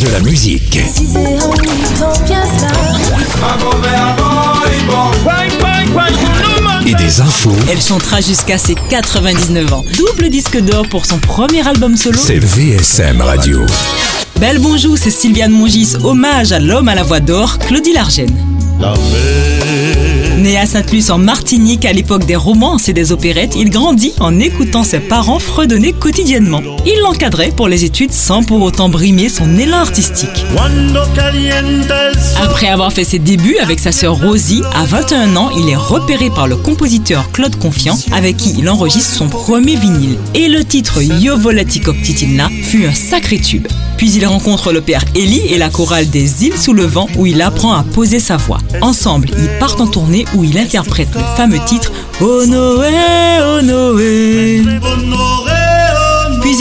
De la musique. Et des infos. Elle chantera jusqu'à ses 99 ans. Double disque d'or pour son premier album solo. C'est VSM Radio. Belle bonjour, c'est Sylviane Mongis, hommage à l'homme à la voix d'or, Claudie Largène. Né à Sainte-Luce en Martinique à l'époque des romances et des opérettes, il grandit en écoutant ses parents fredonner quotidiennement. Il l'encadrait pour les études sans pour autant brimer son élan artistique. Après avoir fait ses débuts avec sa sœur Rosie, à 21 ans, il est repéré par le compositeur Claude Confiant, avec qui il enregistre son premier vinyle. Et le titre Yo fut un sacré tube. Puis il rencontre le père Eli et la chorale des îles sous le vent où il apprend à poser sa voix. Ensemble, ils partent en tournée où il interprète le fameux titre Oh Noé, oh Noé.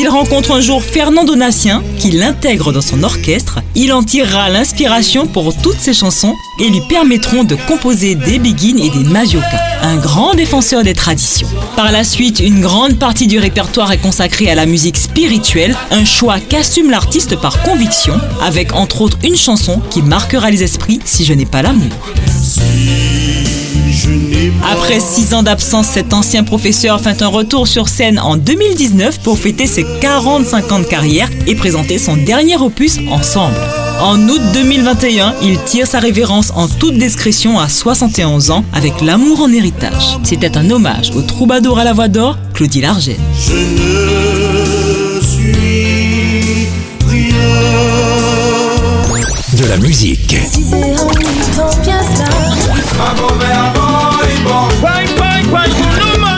Il rencontre un jour Fernand Donatien qui l'intègre dans son orchestre. Il en tirera l'inspiration pour toutes ses chansons et lui permettront de composer des begins et des maziokas. Un grand défenseur des traditions. Par la suite, une grande partie du répertoire est consacrée à la musique spirituelle, un choix qu'assume l'artiste par conviction, avec entre autres une chanson qui marquera les esprits si je n'ai pas l'amour. Après six ans d'absence, cet ancien professeur fait un retour sur scène en 2019 pour fêter ses 45 ans de carrière et présenter son dernier opus ensemble. En août 2021, il tire sa révérence en toute discrétion à 71 ans avec L'amour en héritage. C'était un hommage au troubadour à la voix d'or, Claudie Largène. De la musique.